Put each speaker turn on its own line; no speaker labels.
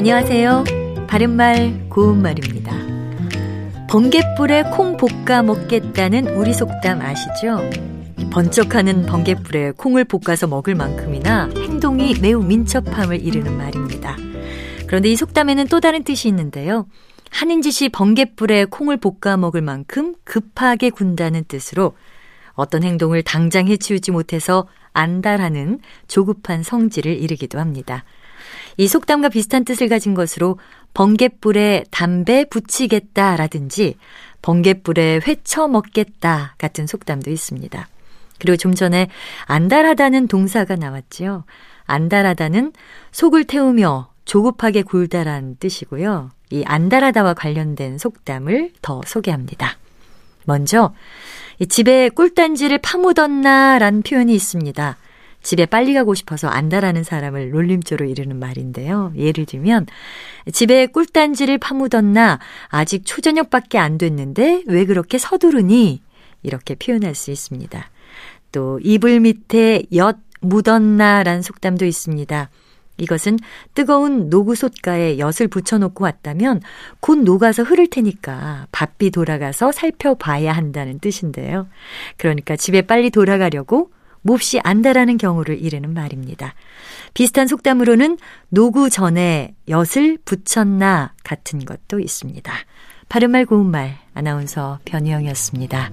안녕하세요. 바른말 고운말입니다. 번갯불에 콩 볶아 먹겠다는 우리 속담 아시죠? 번쩍하는 번갯불에 콩을 볶아서 먹을 만큼이나 행동이 매우 민첩함을 이르는 말입니다. 그런데 이 속담에는 또 다른 뜻이 있는데요. 하는 짓이 번갯불에 콩을 볶아 먹을 만큼 급하게 군다는 뜻으로 어떤 행동을 당장 해치우지 못해서 안달하는 조급한 성질을 이르기도 합니다. 이 속담과 비슷한 뜻을 가진 것으로 번갯불에 담배 붙이겠다라든지 번갯불에 회쳐 먹겠다 같은 속담도 있습니다. 그리고 좀 전에 안달하다는 동사가 나왔지요. 안달하다는 속을 태우며 조급하게 굴다란 뜻이고요. 이 안달하다와 관련된 속담을 더 소개합니다. 먼저 집에 꿀단지를 파묻었나 란 표현이 있습니다. 집에 빨리 가고 싶어서 안달하는 사람을 놀림조로 이르는 말인데요. 예를 들면 집에 꿀단지를 파묻었나 아직 초저녁밖에 안 됐는데 왜 그렇게 서두르니 이렇게 표현할 수 있습니다. 또 이불 밑에 엿 묻었나란 속담도 있습니다. 이것은 뜨거운 노구솥가에 엿을 붙여놓고 왔다면 곧 녹아서 흐를 테니까 바삐 돌아가서 살펴봐야 한다는 뜻인데요. 그러니까 집에 빨리 돌아가려고 몹시 안다라는 경우를 이르는 말입니다. 비슷한 속담으로는 노구 전에 엿을 붙였나 같은 것도 있습니다. 바른말 고운말 아나운서 변희영이었습니다.